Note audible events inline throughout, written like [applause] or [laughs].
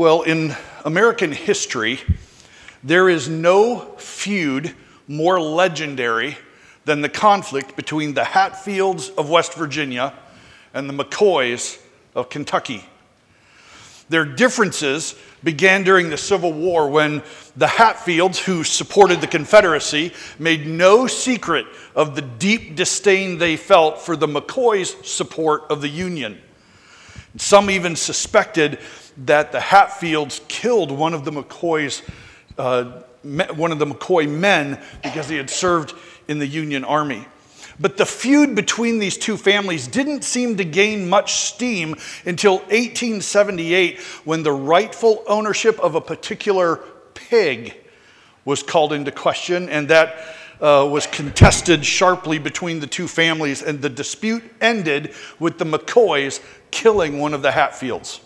Well, in American history, there is no feud more legendary than the conflict between the Hatfields of West Virginia and the McCoys of Kentucky. Their differences began during the Civil War when the Hatfields, who supported the Confederacy, made no secret of the deep disdain they felt for the McCoys' support of the Union. Some even suspected that the Hatfields killed one of the McCoys, uh, one of the McCoy men because he had served in the Union Army. But the feud between these two families didn't seem to gain much steam until 1878 when the rightful ownership of a particular pig was called into question, and that uh, was contested sharply between the two families, and the dispute ended with the McCoys killing one of the Hatfields.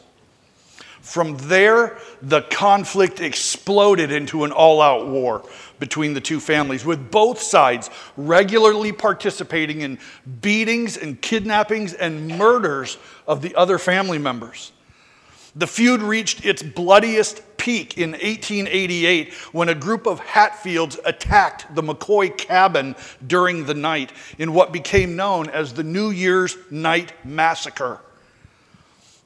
From there, the conflict exploded into an all out war between the two families, with both sides regularly participating in beatings and kidnappings and murders of the other family members. The feud reached its bloodiest peak in 1888 when a group of Hatfields attacked the McCoy cabin during the night in what became known as the New Year's Night Massacre.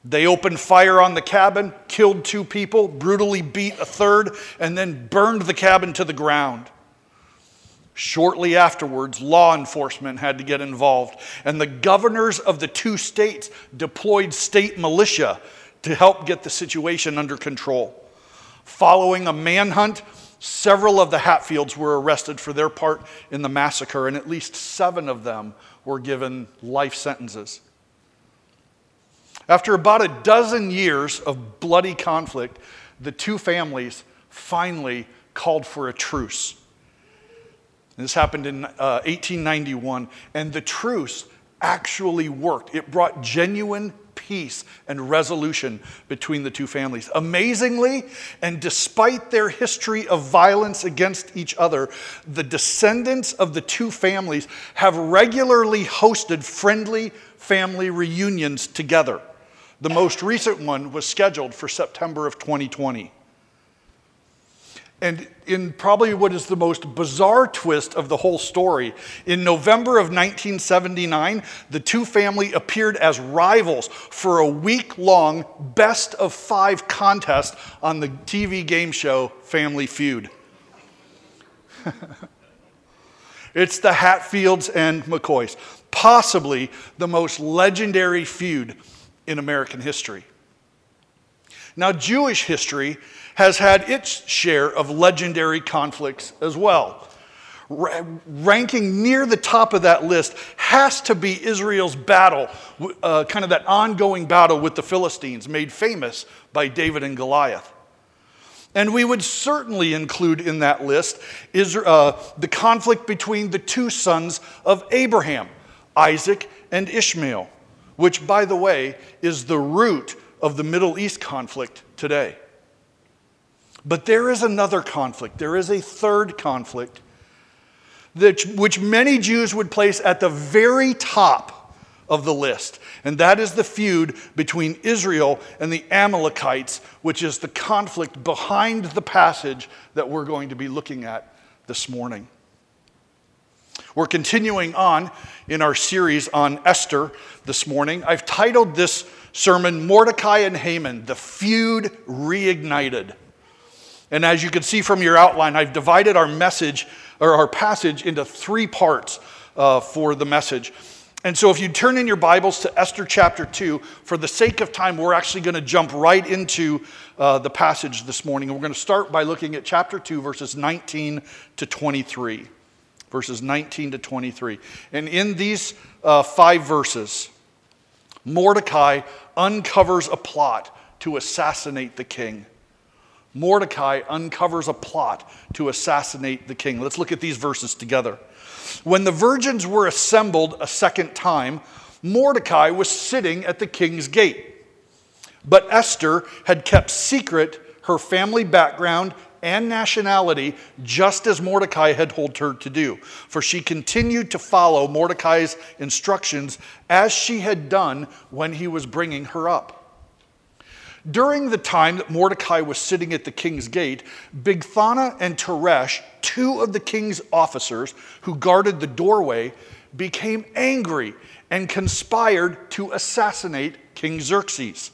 They opened fire on the cabin, killed two people, brutally beat a third, and then burned the cabin to the ground. Shortly afterwards, law enforcement had to get involved, and the governors of the two states deployed state militia to help get the situation under control. Following a manhunt, several of the Hatfields were arrested for their part in the massacre, and at least seven of them were given life sentences. After about a dozen years of bloody conflict, the two families finally called for a truce. This happened in uh, 1891, and the truce actually worked. It brought genuine peace and resolution between the two families. Amazingly, and despite their history of violence against each other, the descendants of the two families have regularly hosted friendly family reunions together. The most recent one was scheduled for September of 2020. And in probably what is the most bizarre twist of the whole story, in November of 1979, the two family appeared as rivals for a week long best of five contest on the TV game show Family Feud. [laughs] it's the Hatfields and McCoys, possibly the most legendary feud in American history. Now, Jewish history has had its share of legendary conflicts as well. ranking near the top of that list has to be Israel's battle, uh, kind of that ongoing battle with the Philistines, made famous by David and Goliath. And we would certainly include in that list uh, the conflict between the two sons of Abraham, Isaac and Ishmael which, by the way, is the root of the Middle East conflict today. But there is another conflict, there is a third conflict, that, which many Jews would place at the very top of the list. And that is the feud between Israel and the Amalekites, which is the conflict behind the passage that we're going to be looking at this morning. We're continuing on in our series on Esther this morning. I've titled this sermon Mordecai and Haman, the feud reignited. And as you can see from your outline, I've divided our message or our passage into three parts uh, for the message. And so, if you turn in your Bibles to Esther chapter 2, for the sake of time, we're actually going to jump right into uh, the passage this morning. we're going to start by looking at chapter 2, verses 19 to 23 verses 19 to 23. And in these uh, five verses, Mordecai uncovers a plot to assassinate the king. Mordecai uncovers a plot to assassinate the king. Let's look at these verses together. When the virgins were assembled a second time, Mordecai was sitting at the king's gate. But Esther had kept secret her family background and nationality, just as Mordecai had told her to do. For she continued to follow Mordecai's instructions as she had done when he was bringing her up. During the time that Mordecai was sitting at the king's gate, Bigthana and Teresh, two of the king's officers who guarded the doorway, became angry and conspired to assassinate King Xerxes.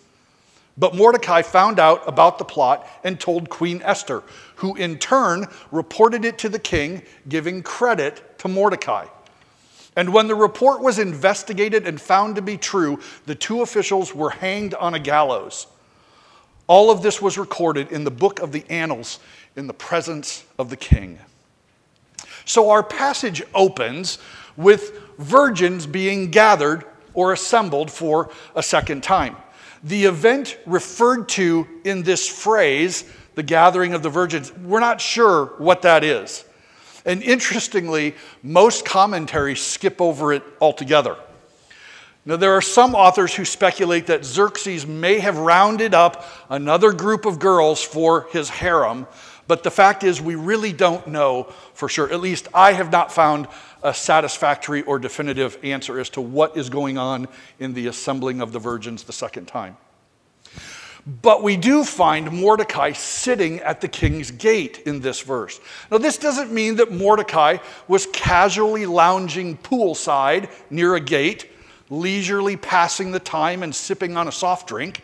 But Mordecai found out about the plot and told Queen Esther, who in turn reported it to the king, giving credit to Mordecai. And when the report was investigated and found to be true, the two officials were hanged on a gallows. All of this was recorded in the book of the Annals in the presence of the king. So our passage opens with virgins being gathered or assembled for a second time. The event referred to in this phrase, the gathering of the virgins, we're not sure what that is. And interestingly, most commentaries skip over it altogether. Now, there are some authors who speculate that Xerxes may have rounded up another group of girls for his harem, but the fact is, we really don't know for sure. At least I have not found a satisfactory or definitive answer as to what is going on in the assembling of the virgins the second time. But we do find Mordecai sitting at the king's gate in this verse. Now, this doesn't mean that Mordecai was casually lounging poolside near a gate, leisurely passing the time and sipping on a soft drink.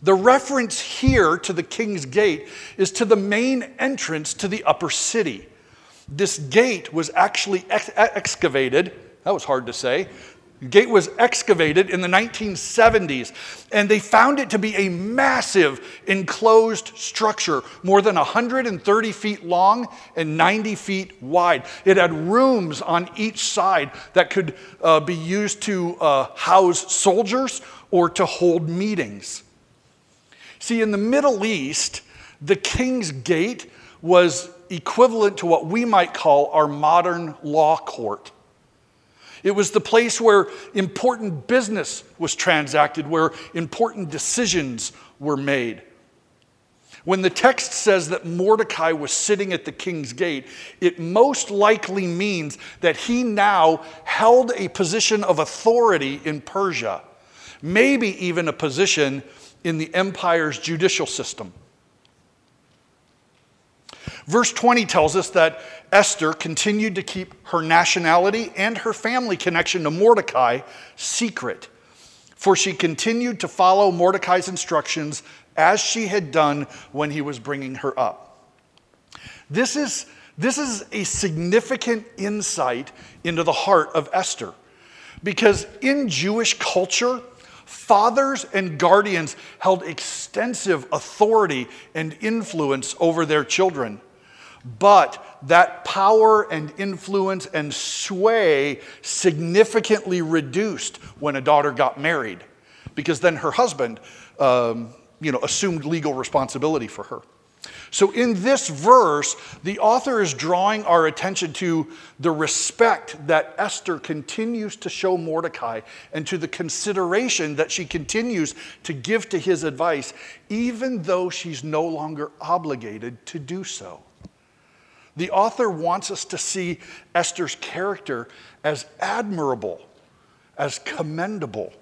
The reference here to the king's gate is to the main entrance to the upper city. This gate was actually ex- excavated, that was hard to say, the gate was excavated in the 1970s, and they found it to be a massive enclosed structure, more than 130 feet long and 90 feet wide. It had rooms on each side that could uh, be used to uh, house soldiers or to hold meetings. See, in the Middle East, the king's gate was equivalent to what we might call our modern law court. It was the place where important business was transacted, where important decisions were made. When the text says that Mordecai was sitting at the king's gate, it most likely means that he now held a position of authority in Persia, maybe even a position in the empire's judicial system. Verse 20 tells us that Esther continued to keep her nationality and her family connection to Mordecai secret, for she continued to follow Mordecai's instructions as she had done when he was bringing her up. This is, this is a significant insight into the heart of Esther, because in Jewish culture, Fathers and guardians held extensive authority and influence over their children. But that power and influence and sway significantly reduced when a daughter got married, because then her husband, um, you know, assumed legal responsibility for her. So, in this verse, the author is drawing our attention to the respect that Esther continues to show Mordecai and to the consideration that she continues to give to his advice, even though she's no longer obligated to do so. The author wants us to see Esther's character as admirable, as commendable.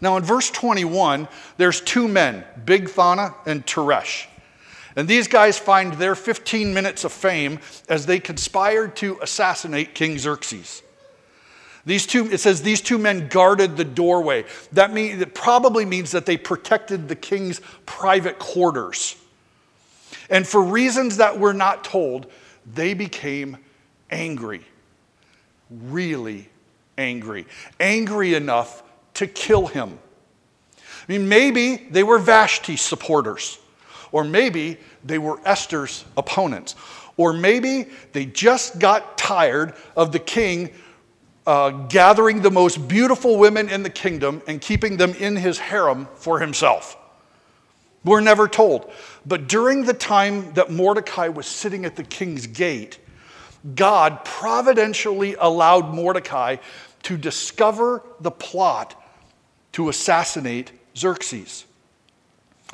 Now, in verse 21, there's two men, Bigthana and Teresh. And these guys find their 15 minutes of fame as they conspired to assassinate King Xerxes. These two, it says these two men guarded the doorway. That, mean, that probably means that they protected the king's private quarters. And for reasons that we're not told, they became angry. Really angry. Angry enough to kill him. I mean, maybe they were Vashti supporters, or maybe they were Esther's opponents, or maybe they just got tired of the king uh, gathering the most beautiful women in the kingdom and keeping them in his harem for himself. We're never told. But during the time that Mordecai was sitting at the king's gate, God providentially allowed Mordecai to discover the plot to assassinate Xerxes.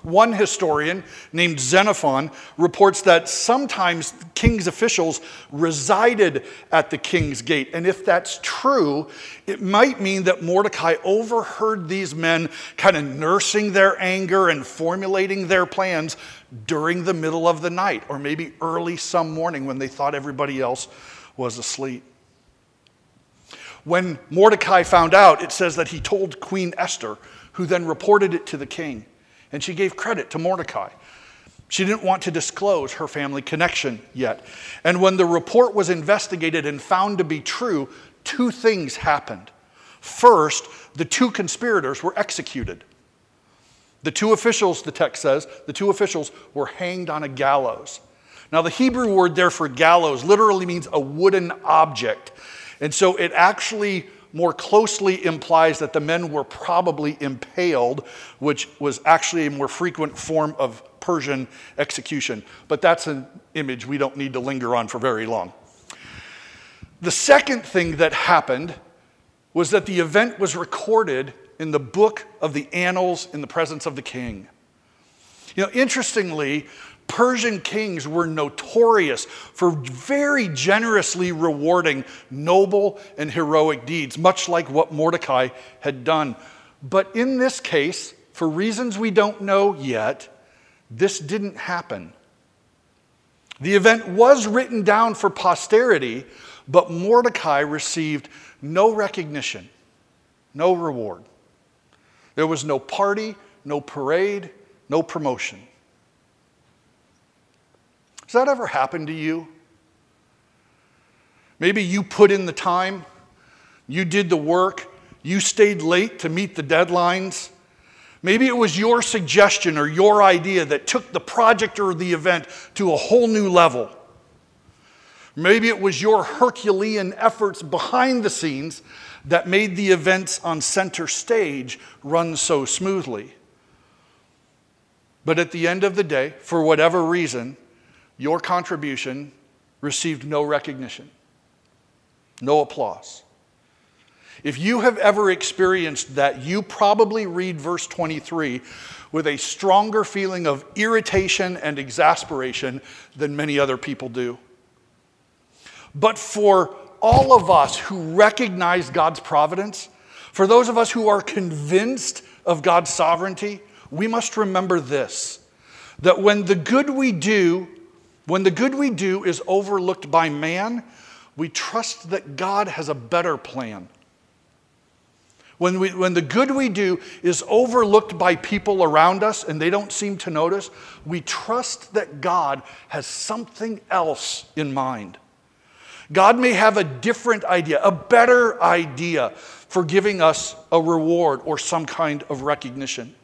One historian named Xenophon reports that sometimes king's officials resided at the king's gate. And if that's true, it might mean that Mordecai overheard these men kind of nursing their anger and formulating their plans during the middle of the night, or maybe early some morning when they thought everybody else was asleep. When Mordecai found out, it says that he told Queen Esther, who then reported it to the king. And she gave credit to Mordecai. She didn't want to disclose her family connection yet. And when the report was investigated and found to be true, two things happened. First, the two conspirators were executed. The two officials, the text says, the two officials were hanged on a gallows. Now, the Hebrew word there for gallows literally means a wooden object. And so it actually more closely implies that the men were probably impaled, which was actually a more frequent form of Persian execution. But that's an image we don't need to linger on for very long. The second thing that happened was that the event was recorded in the book of the annals in the presence of the king. You know, interestingly, Persian kings were notorious for very generously rewarding noble and heroic deeds, much like what Mordecai had done. But in this case, for reasons we don't know yet, this didn't happen. The event was written down for posterity, but Mordecai received no recognition, no reward. There was no party, no parade, no promotion. Has that ever happened to you? Maybe you put in the time, you did the work, you stayed late to meet the deadlines. Maybe it was your suggestion or your idea that took the project or the event to a whole new level. Maybe it was your Herculean efforts behind the scenes that made the events on center stage run so smoothly. But at the end of the day, for whatever reason, your contribution received no recognition, no applause. If you have ever experienced that, you probably read verse 23 with a stronger feeling of irritation and exasperation than many other people do. But for all of us who recognize God's providence, for those of us who are convinced of God's sovereignty, we must remember this that when the good we do when the good we do is overlooked by man, we trust that God has a better plan. When, we, when the good we do is overlooked by people around us and they don't seem to notice, we trust that God has something else in mind. God may have a different idea, a better idea for giving us a reward or some kind of recognition.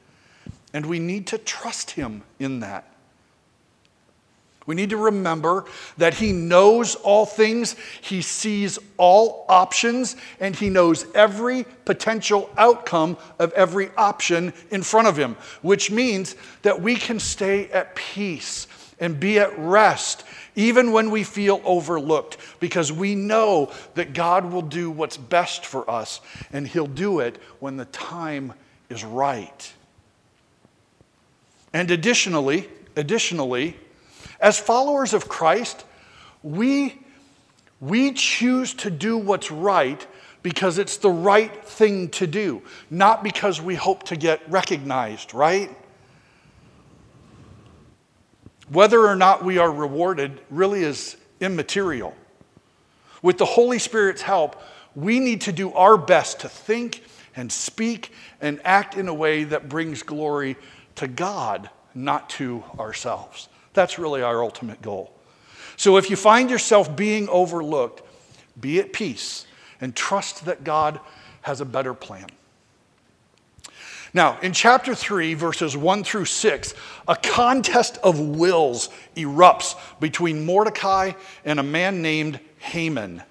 And we need to trust Him in that. We need to remember that He knows all things, He sees all options, and He knows every potential outcome of every option in front of Him, which means that we can stay at peace and be at rest even when we feel overlooked, because we know that God will do what's best for us, and He'll do it when the time is right. And additionally, additionally, as followers of Christ, we, we choose to do what's right because it's the right thing to do, not because we hope to get recognized, right? Whether or not we are rewarded really is immaterial. With the Holy Spirit's help, we need to do our best to think and speak and act in a way that brings glory to God, not to ourselves. That's really our ultimate goal. So if you find yourself being overlooked, be at peace and trust that God has a better plan. Now, in chapter 3, verses 1 through 6, a contest of wills erupts between Mordecai and a man named Haman.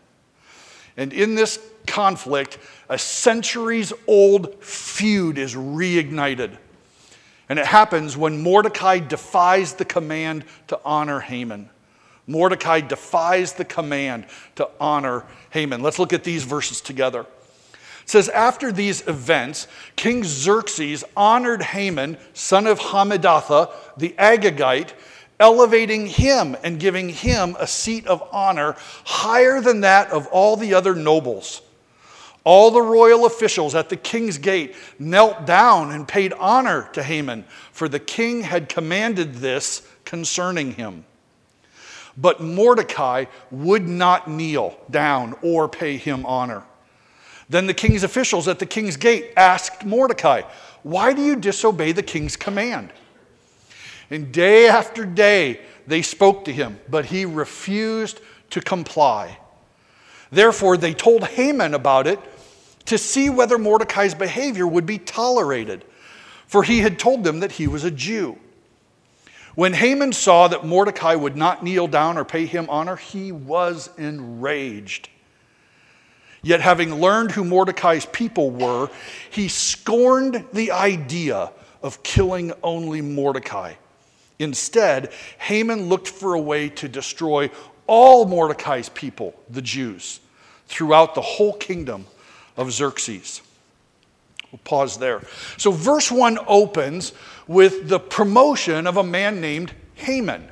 And in this conflict, a centuries old feud is reignited. And it happens when Mordecai defies the command to honor Haman. Mordecai defies the command to honor Haman. Let's look at these verses together. It says, After these events, King Xerxes honored Haman, son of Hammedatha, the Agagite, elevating him and giving him a seat of honor higher than that of all the other nobles. All the royal officials at the king's gate knelt down and paid honor to Haman, for the king had commanded this concerning him. But Mordecai would not kneel down or pay him honor. Then the king's officials at the king's gate asked Mordecai, Why do you disobey the king's command? And day after day they spoke to him, but he refused to comply. Therefore, they told Haman about it to see whether Mordecai's behavior would be tolerated, for he had told them that he was a Jew. When Haman saw that Mordecai would not kneel down or pay him honor, he was enraged. Yet, having learned who Mordecai's people were, he scorned the idea of killing only Mordecai. Instead, Haman looked for a way to destroy all Mordecai's people, the Jews, throughout the whole kingdom of Xerxes. We'll pause there. So, verse 1 opens with the promotion of a man named Haman.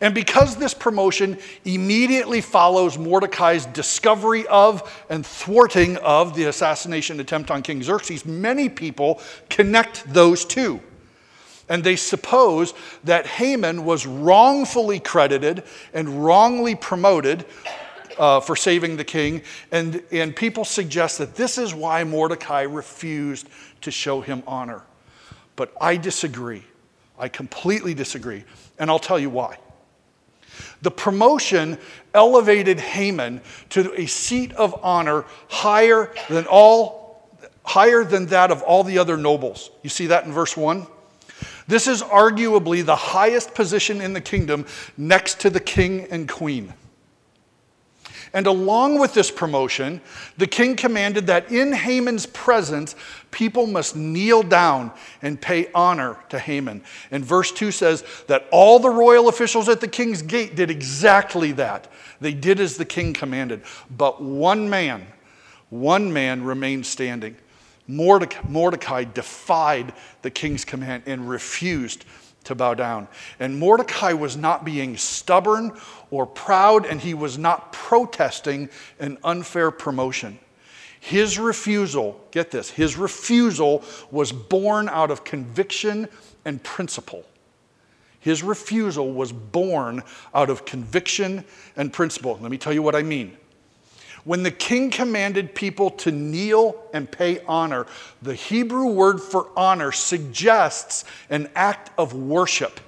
And because this promotion immediately follows Mordecai's discovery of and thwarting of the assassination attempt on King Xerxes, many people connect those two. And they suppose that Haman was wrongfully credited and wrongly promoted uh, for saving the king. And, and people suggest that this is why Mordecai refused to show him honor. But I disagree. I completely disagree. And I'll tell you why. The promotion elevated Haman to a seat of honor higher than all higher than that of all the other nobles. You see that in verse 1? This is arguably the highest position in the kingdom next to the king and queen. And along with this promotion, the king commanded that in Haman's presence, people must kneel down and pay honor to Haman. And verse 2 says that all the royal officials at the king's gate did exactly that. They did as the king commanded. But one man, one man remained standing. Mordecai, defied the king's command and refused to bow down. And Mordecai was not being stubborn or proud, and he was not protesting an unfair promotion. His refusal, get this, his refusal was born out of conviction and principle. His refusal was born out of conviction and principle. Let me tell you what I mean. When the king commanded people to kneel and pay honor, the Hebrew word for honor suggests an act of worship.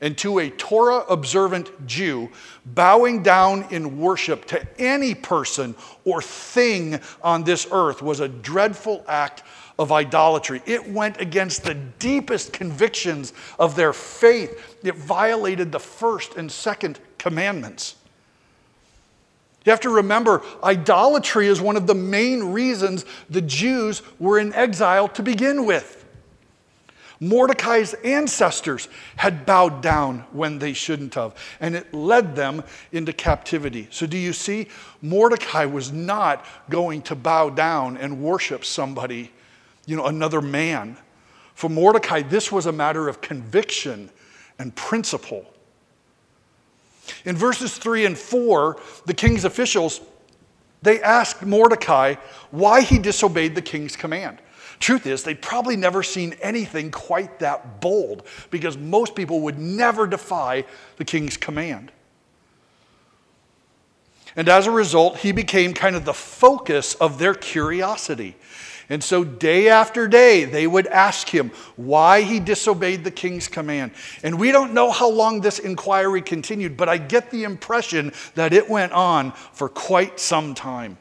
And to a Torah observant Jew, bowing down in worship to any person or thing on this earth was a dreadful act of idolatry. It went against the deepest convictions of their faith, it violated the first and second commandments. You have to remember, idolatry is one of the main reasons the Jews were in exile to begin with. Mordecai's ancestors had bowed down when they shouldn't have, and it led them into captivity. So, do you see? Mordecai was not going to bow down and worship somebody, you know, another man. For Mordecai, this was a matter of conviction and principle. In verses 3 and 4, the king's officials they asked Mordecai why he disobeyed the king's command. Truth is, they'd probably never seen anything quite that bold because most people would never defy the king's command. And as a result, he became kind of the focus of their curiosity. And so, day after day, they would ask him why he disobeyed the king's command. And we don't know how long this inquiry continued, but I get the impression that it went on for quite some time.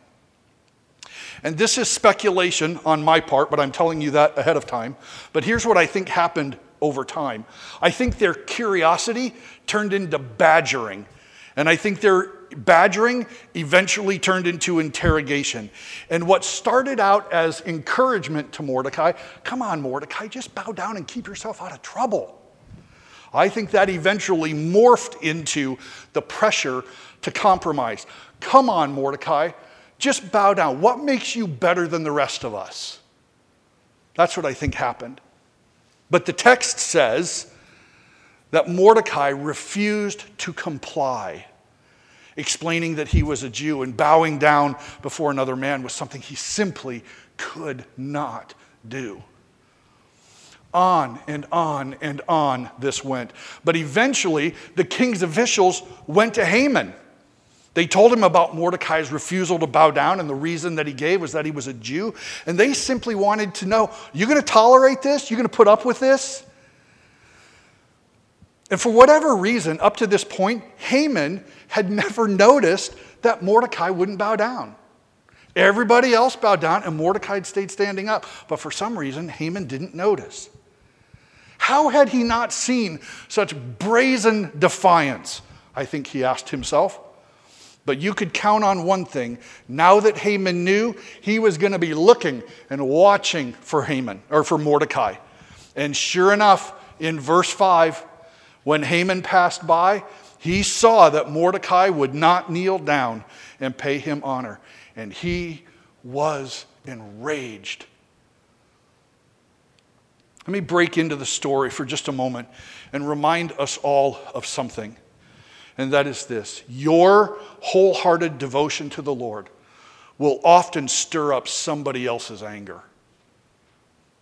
And this is speculation on my part, but I'm telling you that ahead of time. But here's what I think happened over time I think their curiosity turned into badgering. And I think their badgering eventually turned into interrogation. And what started out as encouragement to Mordecai come on, Mordecai, just bow down and keep yourself out of trouble. I think that eventually morphed into the pressure to compromise. Come on, Mordecai, Just bow down. What makes you better than the rest of us? That's what I think happened. But the text says that Mordecai refused to comply, explaining that he was a Jew and bowing down before another man was something he simply could not do. On and on and on this went. But eventually, the king's officials went to Haman they told him about Mordecai's refusal to bow down, and the reason that he gave was that he was a Jew. And they simply wanted to know you're going to tolerate this? You're going to put up with this? And for whatever reason, up to this point, Haman had [laughs] never noticed that Mordecai wouldn't bow down. Everybody else bowed down, and Mordecai stayed standing up. But for some reason, Haman didn't notice. How had he not seen such brazen defiance? I think he asked himself. But you could count on one thing. Now that Haman knew, he was going to be looking and watching for Haman or for Mordecai. And sure enough, in verse 5, when Haman passed by, he saw that Mordecai would not kneel down and pay him honor. And he was enraged. Let me break into the story for just a moment and remind us all of something and that is this your wholehearted devotion to the Lord will often stir up somebody else's anger.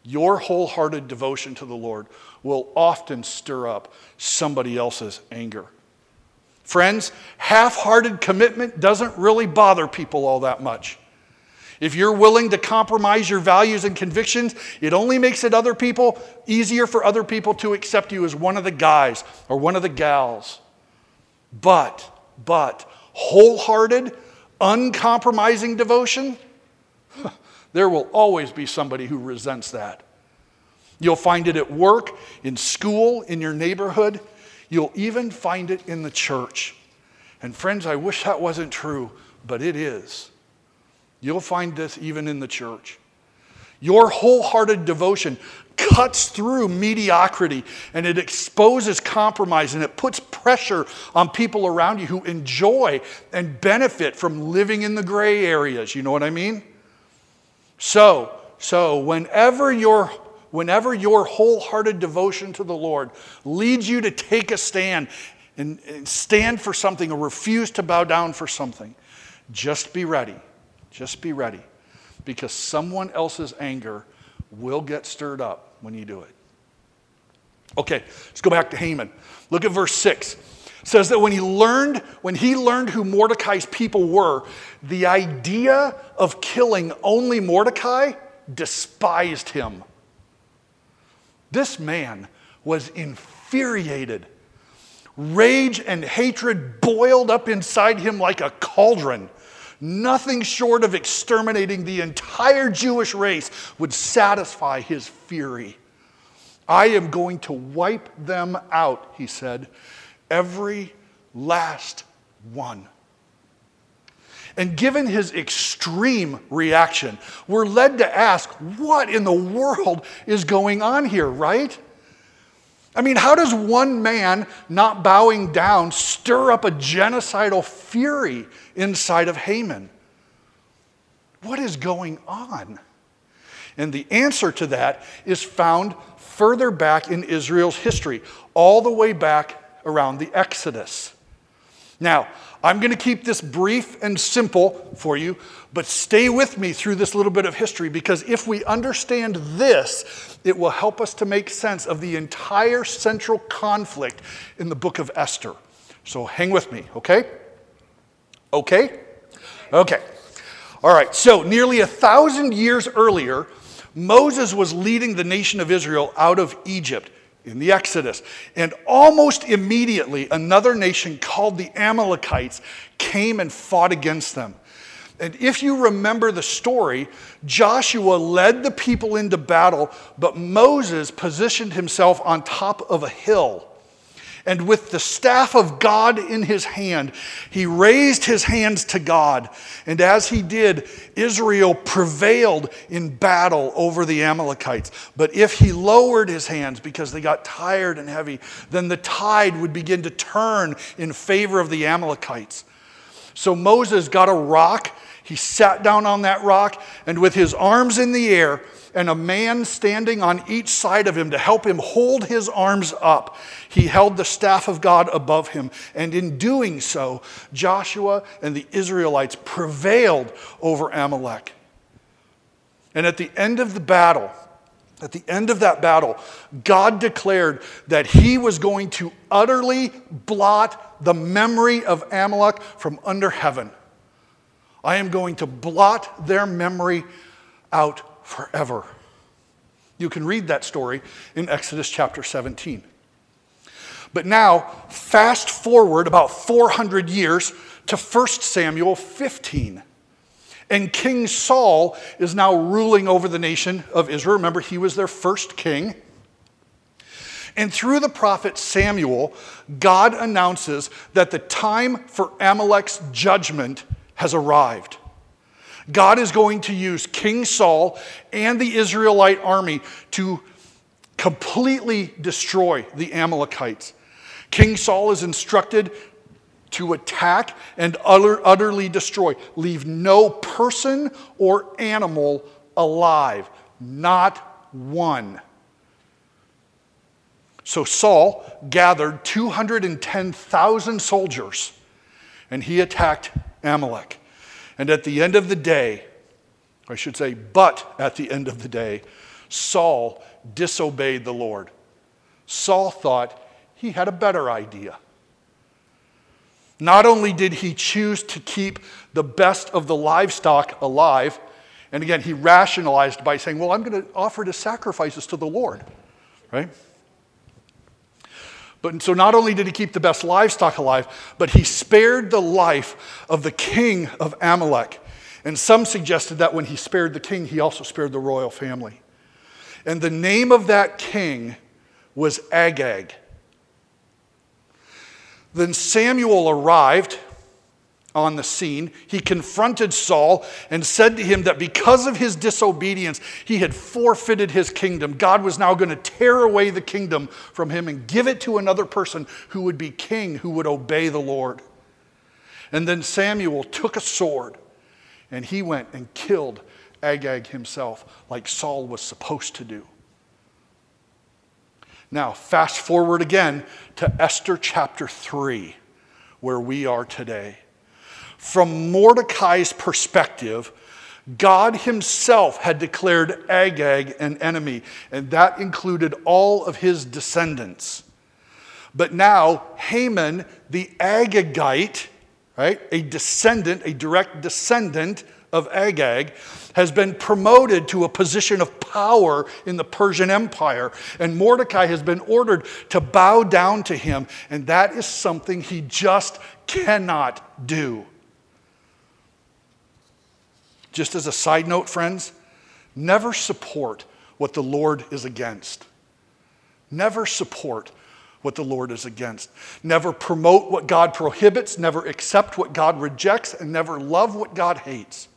Your wholehearted devotion to the Lord will often stir up somebody else's anger. Friends, half hearted commitment doesn't really bother people all that much. If you're willing to compromise your values and convictions, it only makes it other people easier for other people to accept you as one of the guys or one of the gals. But, but, wholehearted, uncompromising devotion, [laughs] there will always be somebody who resents that. You'll find it at work, in school, in your neighborhood. You'll even find it in the church. And friends, I wish that wasn't true, but it is. You'll find this even in the church. Your wholehearted devotion cuts through mediocrity and it exposes compromise and it puts pressure on people around you who enjoy and benefit from living in the gray areas. You know what I mean? So, so whenever your whenever your wholehearted devotion to the Lord leads you to take a stand and, and stand for something or refuse to bow down for something, just be ready. Just be ready because someone else's anger will get stirred up when you do it. Okay, let's go back to Haman. Look at verse 6. It says that when he learned when he learned who Mordecai's people were, the idea of killing only Mordecai despised him. This man was infuriated. Rage and hatred boiled up inside him like a cauldron. Nothing short of exterminating the entire Jewish race would satisfy his fury. I am going to wipe them out, he said, every last one. And given his extreme reaction, we're led to ask, what in the world is going on here, right? I mean, how does one man not bowing down stir up a genocidal fury inside of Haman? What is going on? And the answer to that is found further back in Israel's history, all the way back around the Exodus. Now, I'm going to keep this brief and simple for you, but stay with me through this little bit of history because if we understand this, it will help us to make sense of the entire central conflict in the book of Esther. So hang with me, okay? Okay? Okay. All right, so nearly a thousand years earlier, Moses was leading the nation of Israel out of Egypt in the Exodus. And almost immediately, another nation called the Amalekites came and fought against them. And if you remember the story, Joshua led the people into battle, but Moses positioned himself on top of a hill and with the staff of God in his hand, he raised his hands to God. And as he did, Israel prevailed in battle over the Amalekites. But if he lowered his hands because they got tired and heavy, then the tide would begin to turn in favor of the Amalekites. So Moses got a rock He sat down on that rock, and with his arms in the air, and a man standing on each side of him to help him hold his arms up, he held the staff of God above him. And in doing so, Joshua and the Israelites prevailed over Amalek. And at the end of the battle, at the end of that battle, God declared that he was going to utterly blot the memory of Amalek from under heaven. I am going to blot their memory out forever. You can read that story in Exodus chapter 17. But now, fast forward about 400 years to 1 Samuel 15. And King Saul is now ruling over the nation of Israel. Remember, he was their first king. And through the prophet Samuel, God announces that the time for Amalek's judgment has arrived. God is going to use King Saul and the Israelite army to completely destroy the Amalekites. King Saul is instructed to attack and utter, utterly destroy. Leave no person or animal alive, not one. So Saul gathered 210,000 soldiers and he attacked Amalek. And at the end of the day, I should say, but at the end of the day, Saul disobeyed the Lord. Saul thought he had a better idea. Not only did he choose to keep the best of the livestock alive, and again, he rationalized by saying, Well, I'm going to offer the sacrifices to the Lord, right? But so not only did he keep the best livestock alive, but he spared the life of the king of Amalek. And some suggested that when he spared the king, he also spared the royal family. And the name of that king was Agag. Then Samuel arrived on the scene. He confronted Saul and said to him that because of his disobedience, he had forfeited his kingdom. God was now going to tear away the kingdom from him and give it to another person who would be king, who would obey the Lord. And then Samuel took a sword and he went and killed Agag himself, like Saul was supposed to do. Now, fast forward again to Esther chapter 3, where we are today. From Mordecai's perspective, God himself had declared Agag an enemy, and that included all of his descendants. But now, Haman, the Agagite, right, a descendant, a direct descendant of Agag, has been promoted to a position of power in the Persian Empire. And Mordecai has been ordered to bow down to him. And that is something he just cannot do. Just as a side note, friends, never support what the Lord is against. Never support what the Lord is against. Never promote what God prohibits, never accept what God rejects, and never love what God hates.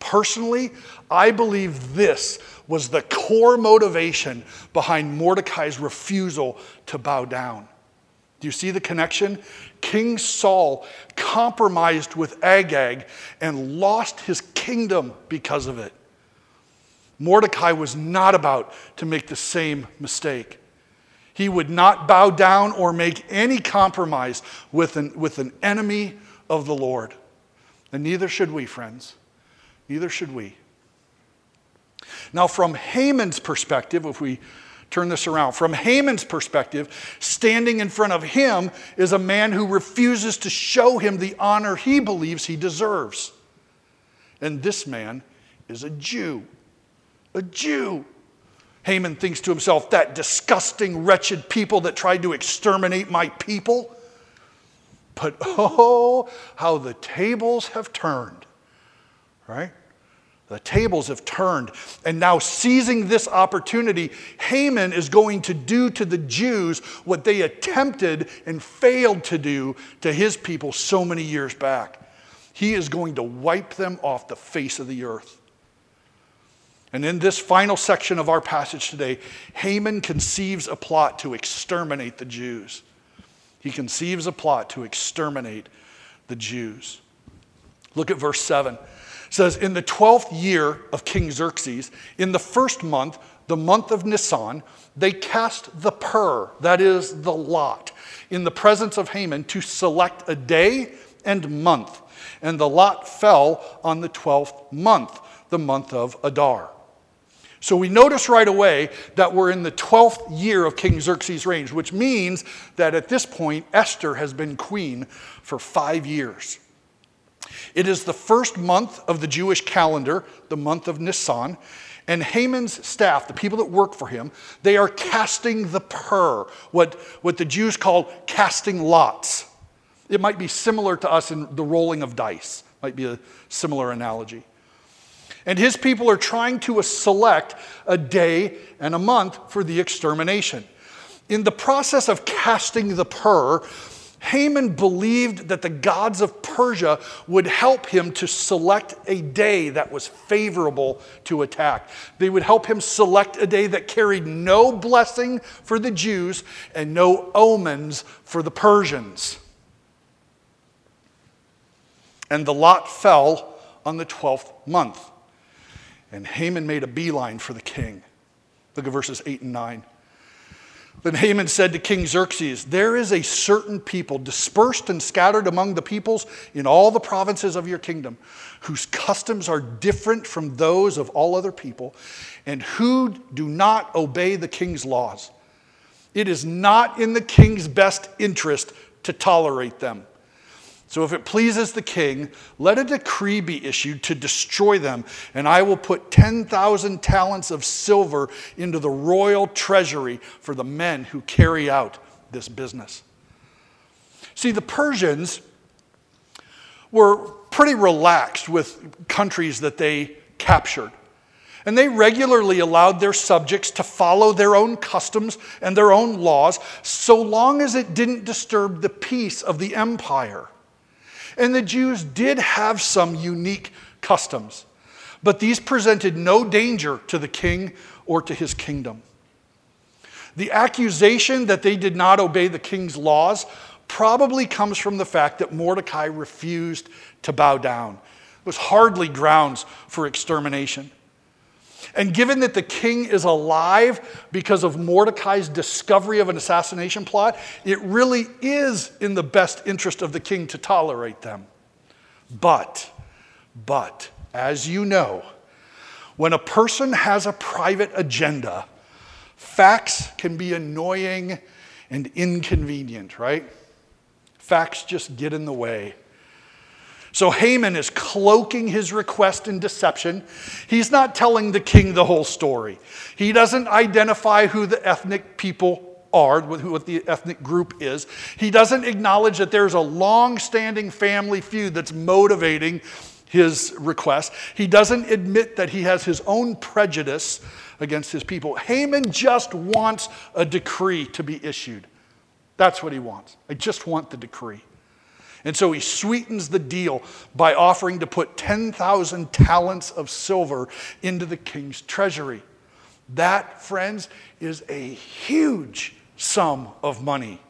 Personally, I believe this was the core motivation behind Mordecai's refusal to bow down. Do you see the connection? King Saul compromised with Agag and lost his kingdom because of it. Mordecai was not about to make the same mistake. He would not bow down or make any compromise with an, with an enemy of the Lord. And neither should we, friends. Neither should we. Now, from Haman's perspective, if we turn this around, from Haman's perspective, standing in front of him is a man who refuses to show him the honor he believes he deserves. And this man is a Jew. A Jew. Haman thinks to himself, that disgusting, wretched people that tried to exterminate my people. But [laughs] oh, how the tables have turned right? The tables have turned. And now, seizing this opportunity, Haman is going to do to the Jews what they attempted and failed to do to his people so many years back. He is going to wipe them off the face of the earth. And in this final section of our passage today, Haman conceives a plot to exterminate the Jews. He conceives a plot to exterminate the Jews. Look at verse 7. Says, In the 12th year of King Xerxes, in the first month, the month of Nisan, they cast the pur, that is the lot, in the presence of Haman to select a day and month. And the lot fell on the 12th month, the month of Adar. So we notice right away that we're in the 12th year of King Xerxes' reign, which means that at this point, Esther has been queen for five years. It is the first month of the Jewish calendar, the month of Nisan, and Haman's staff, the people that work for him, they are casting the pur, what, what the Jews call casting lots. It might be similar to us in the rolling of dice, might be a similar analogy. And his people are trying to select a day and a month for the extermination. In the process of casting the pur, Haman believed that the gods of Persia would help him to select a day that was favorable to attack. They would help him select a day that carried no blessing for the Jews and no omens for the Persians. And the lot fell on the 12th month. And Haman made a beeline for the king. Look at verses 8 and 9. Then Haman said to King Xerxes, There is a certain people dispersed and scattered among the peoples in all the provinces of your kingdom, whose customs are different from those of all other people, and who do not obey the king's laws. It is not in the king's best interest to tolerate them. So if it pleases the king, let a decree be issued to destroy them, and I will put 10,000 talents of silver into the royal treasury for the men who carry out this business. See, the Persians were pretty relaxed with countries that they captured. And they regularly allowed their subjects to follow their own customs and their own laws so long as it didn't disturb the peace of the empire. And the Jews did have some unique customs, but these presented no danger to the king or to his kingdom. The accusation that they did not obey the king's laws probably comes from the fact that Mordecai refused to bow down. It was hardly grounds for extermination. And given that the king is alive because of Mordecai's discovery of an assassination plot, it really is in the best interest of the king to tolerate them. But, but, as you know, when a person has a private agenda, facts can be annoying and inconvenient, right? Facts just get in the way. So Haman is cloaking his request in deception. He's not telling the king the whole story. He doesn't identify who the ethnic people are, what the ethnic group is. He doesn't acknowledge that there's a long standing family feud that's motivating his request. He doesn't admit that he has his own prejudice against his people. Haman just wants a decree to be issued. That's what he wants. I just want the decree. And so he sweetens the deal by offering to put 10,000 talents of silver into the king's treasury. That, friends, is a huge sum of money.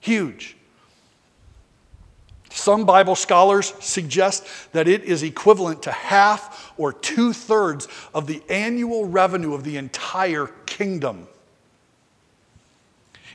Huge. Some Bible scholars suggest that it is equivalent to half or two thirds of the annual revenue of the entire kingdom.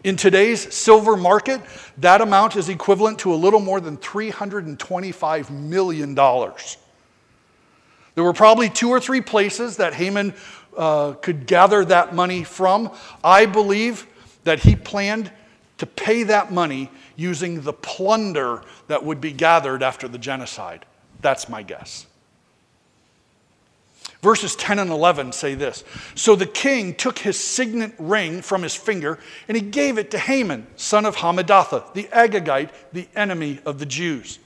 In today's silver market, that amount is equivalent to a little more than $325 million. There were probably two or three places that Haman uh, could gather that money from. I believe that he planned to pay that money using the plunder that would be gathered after the genocide. That's my guess. Verses 10 and 11 say this So the king took his signet ring from his finger and he gave it to Haman, son of Hammedatha, the Agagite, the enemy of the Jews.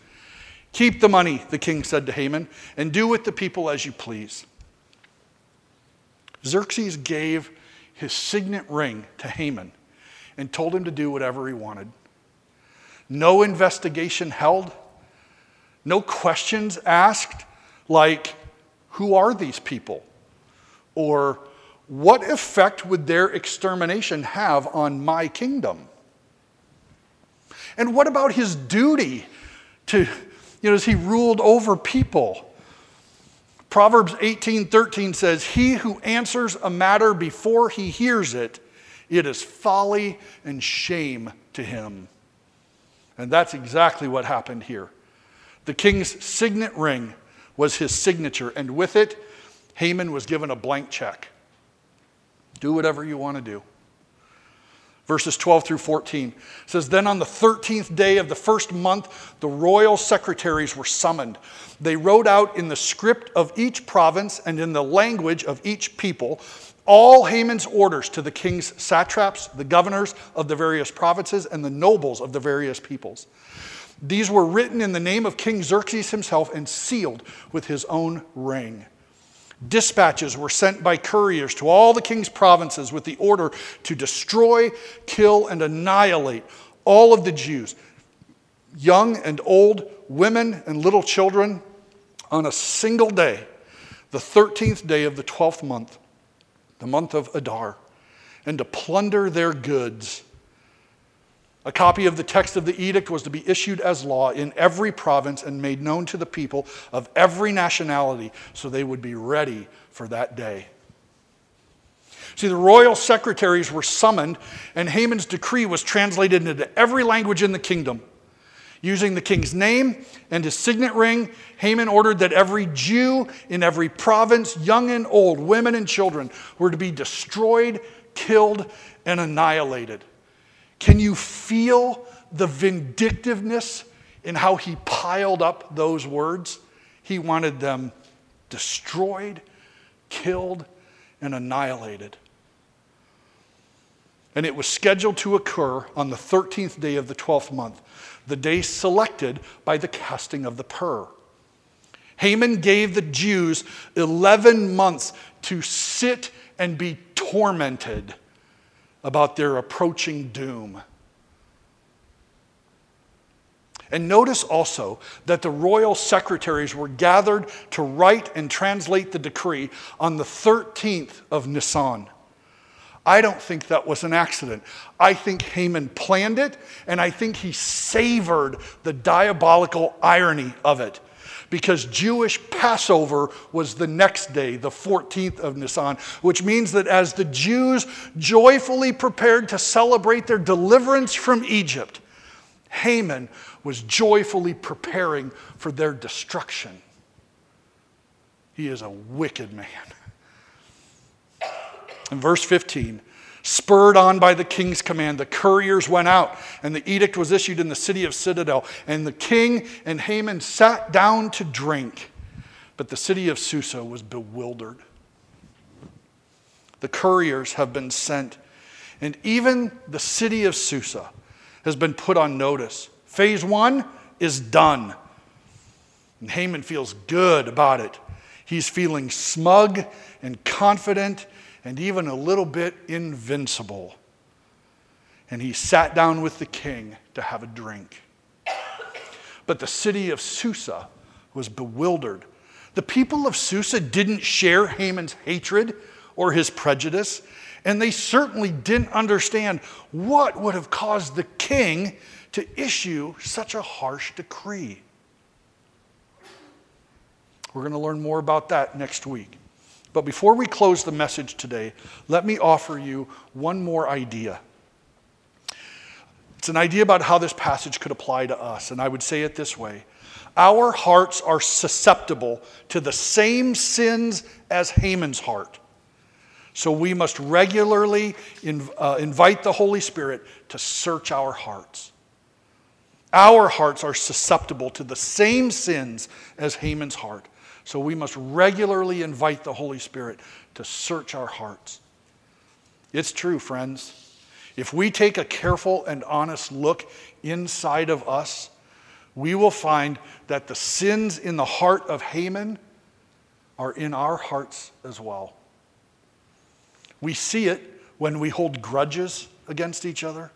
Keep the money, the king said to Haman, and do with the people as you please. Xerxes gave his signet ring to Haman and told him to do whatever he wanted. No investigation held, no questions asked, like, who are these people? Or what effect would their extermination have on my kingdom? And what about his duty to you know, as he ruled over people. Proverbs 18:13 says, "He who answers a matter before he hears it, it is folly and shame to him." And that's exactly what happened here. The king's signet ring was his signature, and with it, Haman was given a blank check. Do whatever you want to do. Verses 12 through 14 says, Then on the 13th day of the first month, the royal secretaries were summoned. They wrote out in the script of each province and in the language of each people all Haman's orders to the king's satraps, the governors of the various provinces, and the nobles of the various peoples. These were written in the name of King Xerxes himself and sealed with his own ring. Dispatches were sent by couriers to all the king's provinces with the order to destroy, kill, and annihilate all of the Jews, young and old, women and little children, on a single day, the 13th day of the 12th month the month of Adar, and to plunder their goods. A copy of the text of the edict was to be issued as law in every province and made known to the people of every nationality so they would be ready for that day. See, the royal secretaries were summoned, and Haman's decree was translated into every language in the kingdom. Using the king's name and his signet ring, Haman ordered that every Jew in every province, young and old, women and children, were to be destroyed, killed, and annihilated. Can you feel the vindictiveness in how he piled up those words? He wanted them destroyed, killed, and annihilated. And it was scheduled to occur on the 13th day of the 12th month the day selected by the casting of the pur. Haman gave the Jews 11 months to sit and be tormented about their approaching doom. And notice also that the royal secretaries were gathered to write and translate the decree on the 13th of Nisan. I don't think that was an accident. I think Haman planned it, and I think he savored the diabolical irony of it. Because Jewish Passover was the next day, the 14th of Nisan, which means that as the Jews joyfully prepared to celebrate their deliverance from Egypt, Haman was joyfully preparing for their destruction. He is a wicked man. In verse 15, spurred on by the king's command, the couriers went out, and the edict was issued in the city of Citadel. And the king and Haman sat down to drink, but the city of Susa was bewildered. The couriers have been sent, and even the city of Susa has been put on notice. Phase one is done. And Haman feels good about it. He's feeling smug and confident and even a little bit invincible. And he sat down with the king to have a drink. But the city of Susa was bewildered. The people of Susa didn't share Haman's hatred or his prejudice, and they certainly didn't understand what would have caused the king to issue such a harsh decree. We're going to learn more about that next week. But before we close the message today, let me offer you one more idea. It's an idea about how this passage could apply to us, and I would say it this way Our hearts are susceptible to the same sins as Haman's heart. So we must regularly uh, invite the Holy Spirit to search our hearts. Our hearts are susceptible to the same sins as Haman's heart. So we must regularly invite the Holy Spirit to search our hearts. It's true, friends. If we take a careful and honest look inside of us, we will find that the sins in the heart of Haman are in our hearts as well. We see it when we hold grudges against each other.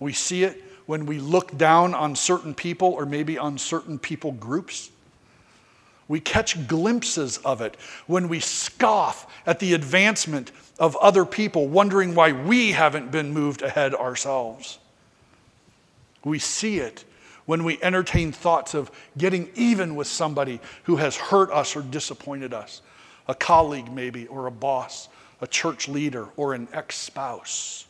We see it when we look down on certain people or maybe on certain people groups. We catch glimpses of it when we scoff at the advancement of other people, wondering why we haven't been moved ahead ourselves. We see it when we entertain thoughts of getting even with somebody who has hurt us or disappointed us, a colleague maybe, or a boss, a church leader, or an ex spouse.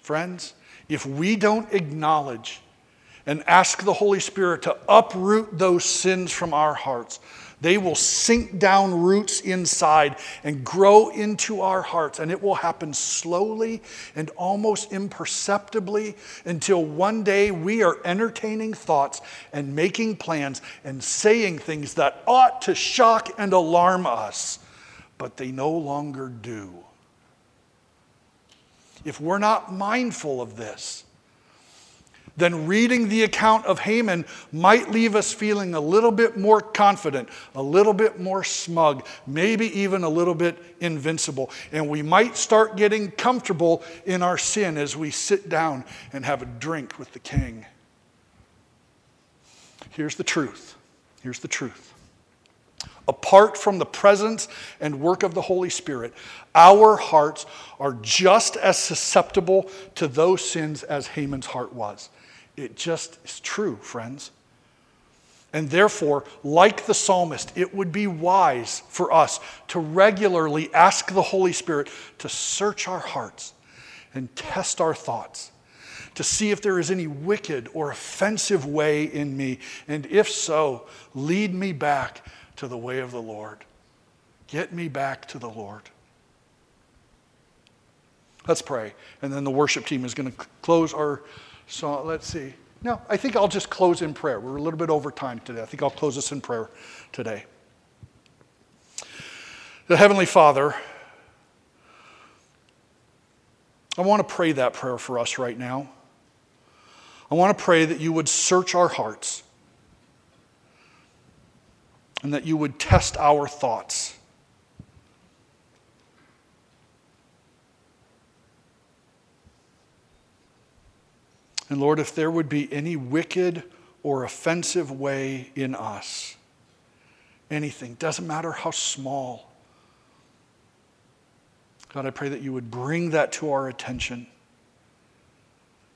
Friends, if we don't acknowledge and ask the Holy Spirit to uproot those sins from our hearts, they will sink down roots inside and grow into our hearts. And it will happen slowly and almost imperceptibly until one day we are entertaining thoughts and making plans and saying things that ought to shock and alarm us, but they no longer do. If we're not mindful of this, then reading the account of Haman might leave us feeling a little bit more confident, a little bit more smug, maybe even a little bit invincible. And we might start getting comfortable in our sin as we sit down and have a drink with the king. Here's the truth. Here's the truth. Apart from the presence and work of the Holy Spirit, our hearts are just as susceptible to those sins as Haman's heart was. It just is true, friends. And therefore, like the psalmist, it would be wise for us to regularly ask the Holy Spirit to search our hearts and test our thoughts, to see if there is any wicked or offensive way in me. And if so, lead me back to the way of the Lord. Get me back to the Lord. Let's pray. And then the worship team is going to close our so let's see. No, I think I'll just close in prayer. We're a little bit over time today. I think I'll close this in prayer today. The Heavenly Father, I want to pray that prayer for us right now. I want to pray that you would search our hearts and that you would test our thoughts. And Lord, if there would be any wicked or offensive way in us, anything, doesn't matter how small, God, I pray that you would bring that to our attention.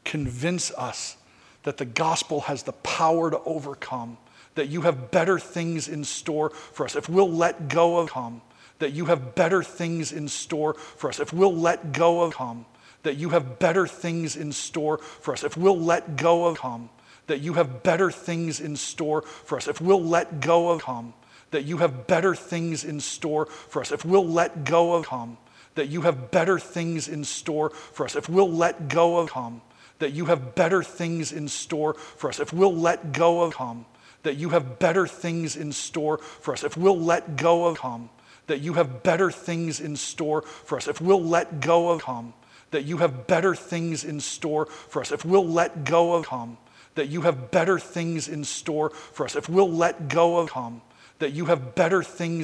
Convince us that the gospel has the power to overcome, that you have better things in store for us. If we'll let go of come, that you have better things in store for us. If we'll let go of come, that you have better things in store for us. If we'll let go of come, that you have better things in store for us. If we'll let go of come, that you have better things in store for us. If we'll let go of come, that you have better things in store for us. If we'll let go of come, that you have better things in store for us. If we'll let go of come, that you have better things in store for us. If we'll let go of come, that you have better things in store for us. If we'll let go of come, that you have better things in store for us. If we'll let go of come, that you have better things in store for us. If we'll let go of come, that you have better things